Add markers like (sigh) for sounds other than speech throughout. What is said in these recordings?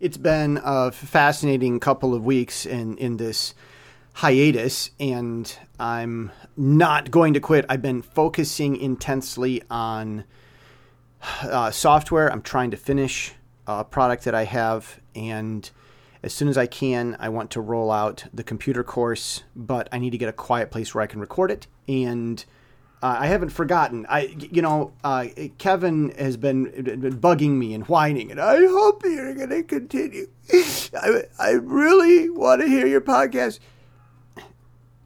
It's been a fascinating couple of weeks in, in this hiatus, and I'm not going to quit. I've been focusing intensely on uh, software. I'm trying to finish a product that I have, and as soon as I can, I want to roll out the computer course, but I need to get a quiet place where I can record it. And uh, I haven't forgotten. I, you know, uh, Kevin has been, been, bugging me and whining, and I hope you're going to continue. (laughs) I, I really want to hear your podcast.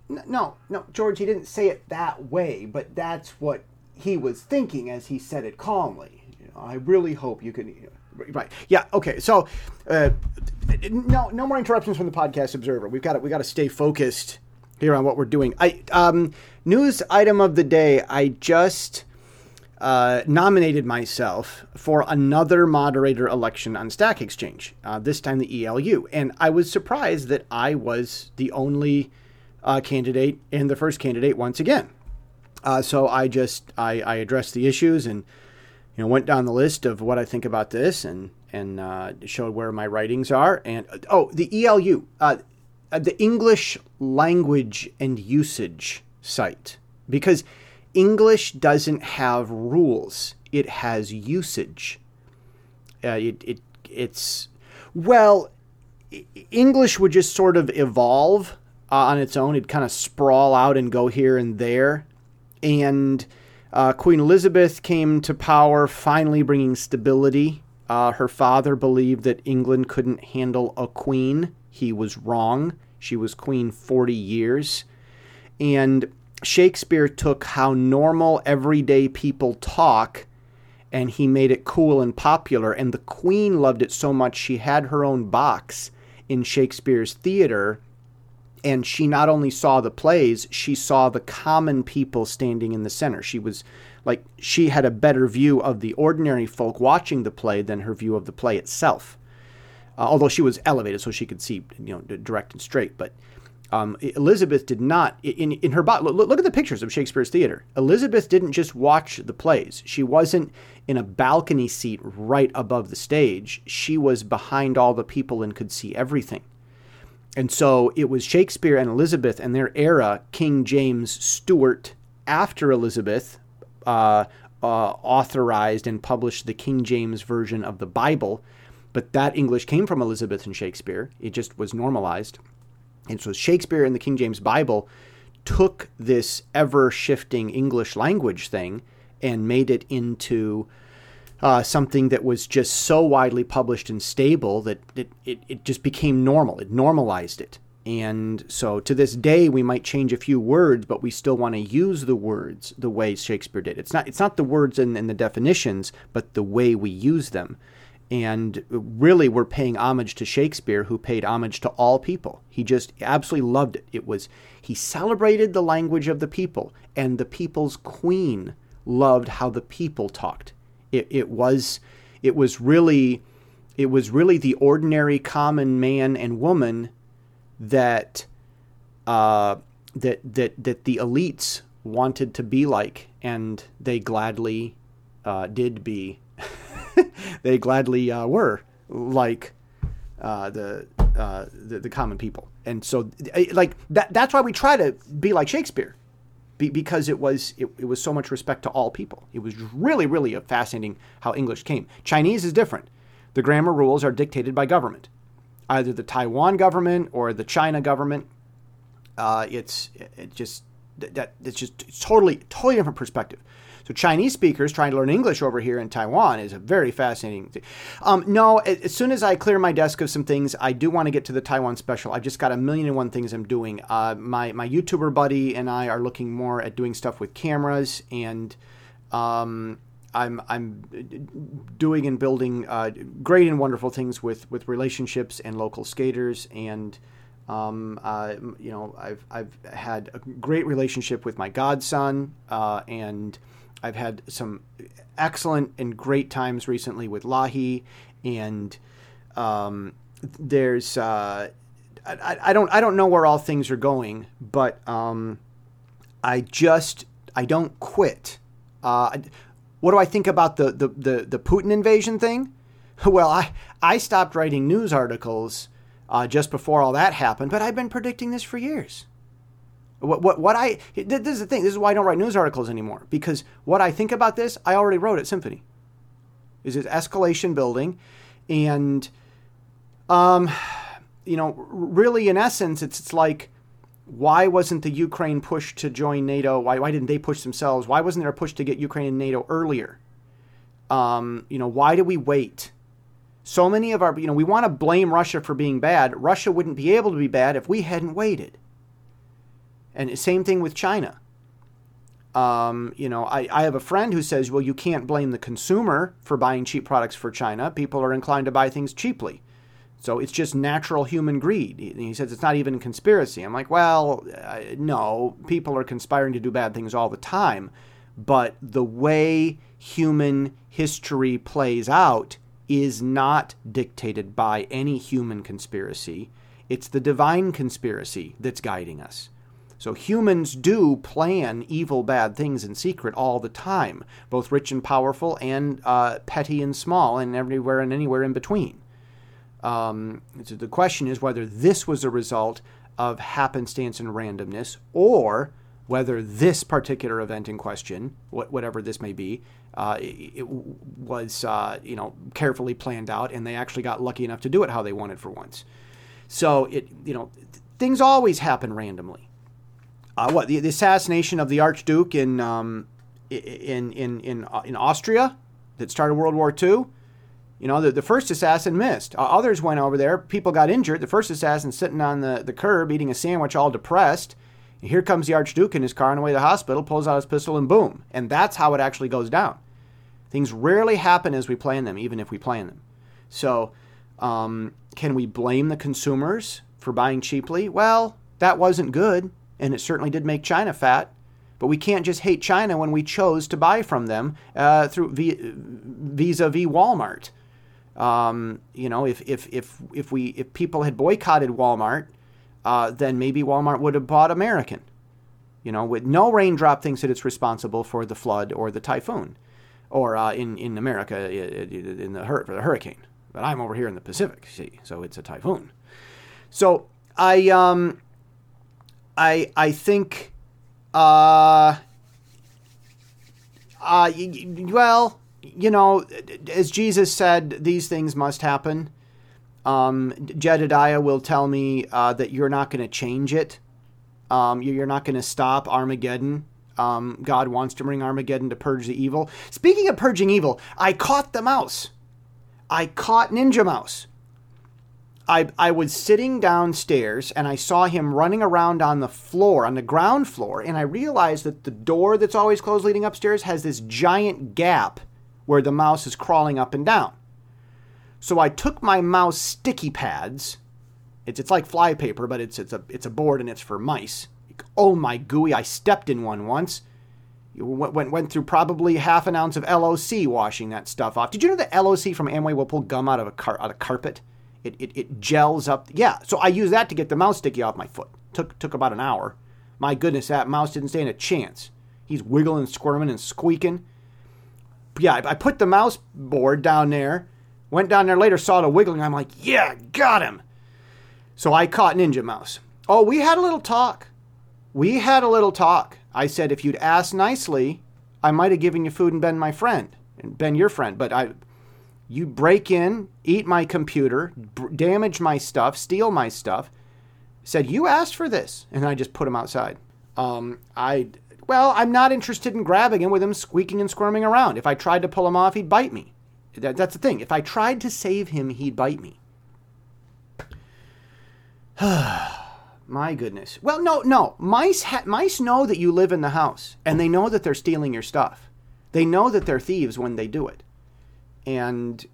No, no, George, he didn't say it that way, but that's what he was thinking as he said it calmly. You know, I really hope you can. You know, right? Yeah. Okay. So, uh, no, no more interruptions from the podcast observer. We've got to, we got to stay focused here on what we're doing. I um, news item of the day. I just uh, nominated myself for another moderator election on Stack Exchange. Uh, this time the ELU, and I was surprised that I was the only uh, candidate and the first candidate once again. Uh, so I just I, I, addressed the issues and you know went down the list of what I think about this and and uh, showed where my writings are. And oh, the ELU. Uh, the English language and usage site because English doesn't have rules; it has usage. Uh, it, it it's well, English would just sort of evolve uh, on its own. It'd kind of sprawl out and go here and there, and uh, Queen Elizabeth came to power, finally bringing stability. Uh, her father believed that England couldn't handle a queen. He was wrong. She was queen 40 years. And Shakespeare took how normal, everyday people talk and he made it cool and popular. And the queen loved it so much, she had her own box in Shakespeare's theater. And she not only saw the plays, she saw the common people standing in the center. She was like, she had a better view of the ordinary folk watching the play than her view of the play itself uh, although she was elevated so she could see you know direct and straight. But um, Elizabeth did not in in her look, look at the pictures of Shakespeare's theater. Elizabeth didn't just watch the plays. She wasn't in a balcony seat right above the stage. She was behind all the people and could see everything. And so it was Shakespeare and Elizabeth and their era, King James Stuart, after Elizabeth, uh, uh, authorized and published the King James version of the Bible but that English came from Elizabeth and Shakespeare. It just was normalized. And so Shakespeare and the King James Bible took this ever shifting English language thing and made it into uh, something that was just so widely published and stable that it, it, it just became normal. It normalized it. And so to this day, we might change a few words, but we still want to use the words the way Shakespeare did. It's not, it's not the words and, and the definitions, but the way we use them. And really, we're paying homage to Shakespeare, who paid homage to all people. He just absolutely loved it. It was, he celebrated the language of the people, and the people's queen loved how the people talked. It, it was, it was really, it was really the ordinary common man and woman that, uh, that, that, that the elites wanted to be like, and they gladly uh, did be (laughs) they gladly uh, were like uh, the, uh, the, the common people, and so like that. That's why we try to be like Shakespeare, be, because it was it, it was so much respect to all people. It was really really fascinating how English came. Chinese is different. The grammar rules are dictated by government, either the Taiwan government or the China government. Uh, it's it just that it's just totally totally different perspective. So Chinese speakers trying to learn English over here in Taiwan is a very fascinating thing. Um, no, as soon as I clear my desk of some things, I do want to get to the Taiwan special. I've just got a million and one things I'm doing. Uh, my my YouTuber buddy and I are looking more at doing stuff with cameras and. Um, I'm I'm doing and building uh, great and wonderful things with with relationships and local skaters and um, uh, you know I've I've had a great relationship with my godson uh, and I've had some excellent and great times recently with Lahi, and um, there's uh, I, I, don't I don't know where all things are going, but um, I just I don't quit. Uh, what do I think about the, the, the, the Putin invasion thing? (laughs) Well, I, I stopped writing news articles uh, just before all that happened, but I've been predicting this for years. What, what, what I, this is the thing, this is why I don't write news articles anymore, because what I think about this, I already wrote at Symphony. Is it escalation building? And, um, you know, really in essence, it's, it's like, why wasn't the Ukraine pushed to join NATO? Why, why didn't they push themselves? Why wasn't there a push to get Ukraine in NATO earlier? Um, you know, why do we wait? So many of our, you know, we want to blame Russia for being bad. Russia wouldn't be able to be bad if we hadn't waited. And same thing with China. Um, you know, I, I have a friend who says, well, you can't blame the consumer for buying cheap products for China. People are inclined to buy things cheaply. So it's just natural human greed. He says it's not even conspiracy. I'm like, well, no, people are conspiring to do bad things all the time. But the way human history plays out is not dictated by any human conspiracy. It's the divine conspiracy that's guiding us. So humans do plan evil, bad things in secret all the time, both rich and powerful, and uh, petty and small, and everywhere and anywhere in between. Um, so the question is whether this was a result of happenstance and randomness, or whether this particular event in question, whatever this may be, uh, it, was uh, you know carefully planned out, and they actually got lucky enough to do it how they wanted for once. So it you know things always happen randomly. Uh, what the, the, assassination of the Archduke in um, in in in uh, in Austria that started World War II. You know, the, the first assassin missed. Uh, others went over there. People got injured. The first assassin sitting on the, the curb eating a sandwich, all depressed. And here comes the Archduke in his car on the way to the hospital, pulls out his pistol, and boom. And that's how it actually goes down. Things rarely happen as we plan them, even if we plan them. So, um, can we blame the consumers for buying cheaply? Well, that wasn't good, and it certainly did make China fat. But we can't just hate China when we chose to buy from them uh, through vis-a-vis Walmart. Um, you know, if, if, if, if, we, if people had boycotted Walmart, uh, then maybe Walmart would have bought American. You know, with no raindrop thinks that it's responsible for the flood or the typhoon, or uh, in in America in the, hur- for the hurricane. But I'm over here in the Pacific, see, so it's a typhoon. So I um I I think uh uh well you know, as Jesus said, these things must happen. Um, Jedediah will tell me uh, that you're not going to change it. Um, you're not going to stop Armageddon. Um, God wants to bring Armageddon to purge the evil. Speaking of purging evil, I caught the mouse. I caught Ninja Mouse. I, I was sitting downstairs and I saw him running around on the floor, on the ground floor, and I realized that the door that's always closed leading upstairs has this giant gap where the mouse is crawling up and down. So I took my mouse sticky pads. It's, it's like flypaper, but it's, it's, a, it's a board and it's for mice. Oh my gooey, I stepped in one once. Went, went, went through probably half an ounce of LOC washing that stuff off. Did you know that LOC from Amway will pull gum out of a car, out of carpet? It, it, it gels up. Yeah, so I used that to get the mouse sticky off my foot. Took, took about an hour. My goodness, that mouse didn't stand a chance. He's wiggling, squirming, and squeaking yeah, I put the mouse board down there, went down there later, saw the wiggling. I'm like, yeah, got him. So I caught Ninja Mouse. Oh, we had a little talk. We had a little talk. I said, if you'd asked nicely, I might have given you food and been my friend and been your friend. But I, you break in, eat my computer, b- damage my stuff, steal my stuff. Said you asked for this, and I just put him outside. Um, I well, I'm not interested in grabbing him with him squeaking and squirming around. If I tried to pull him off, he'd bite me. That, that's the thing. If I tried to save him, he'd bite me. (sighs) My goodness. Well, no, no. Mice ha- mice know that you live in the house, and they know that they're stealing your stuff. They know that they're thieves when they do it, and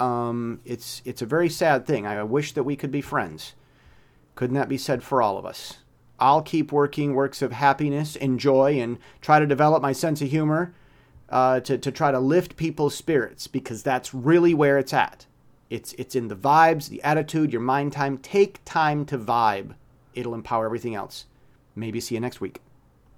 um, it's it's a very sad thing. I wish that we could be friends. Couldn't that be said for all of us? I'll keep working works of happiness and joy and try to develop my sense of humor uh, to, to try to lift people's spirits because that's really where it's at. It's, it's in the vibes, the attitude, your mind time. Take time to vibe, it'll empower everything else. Maybe see you next week.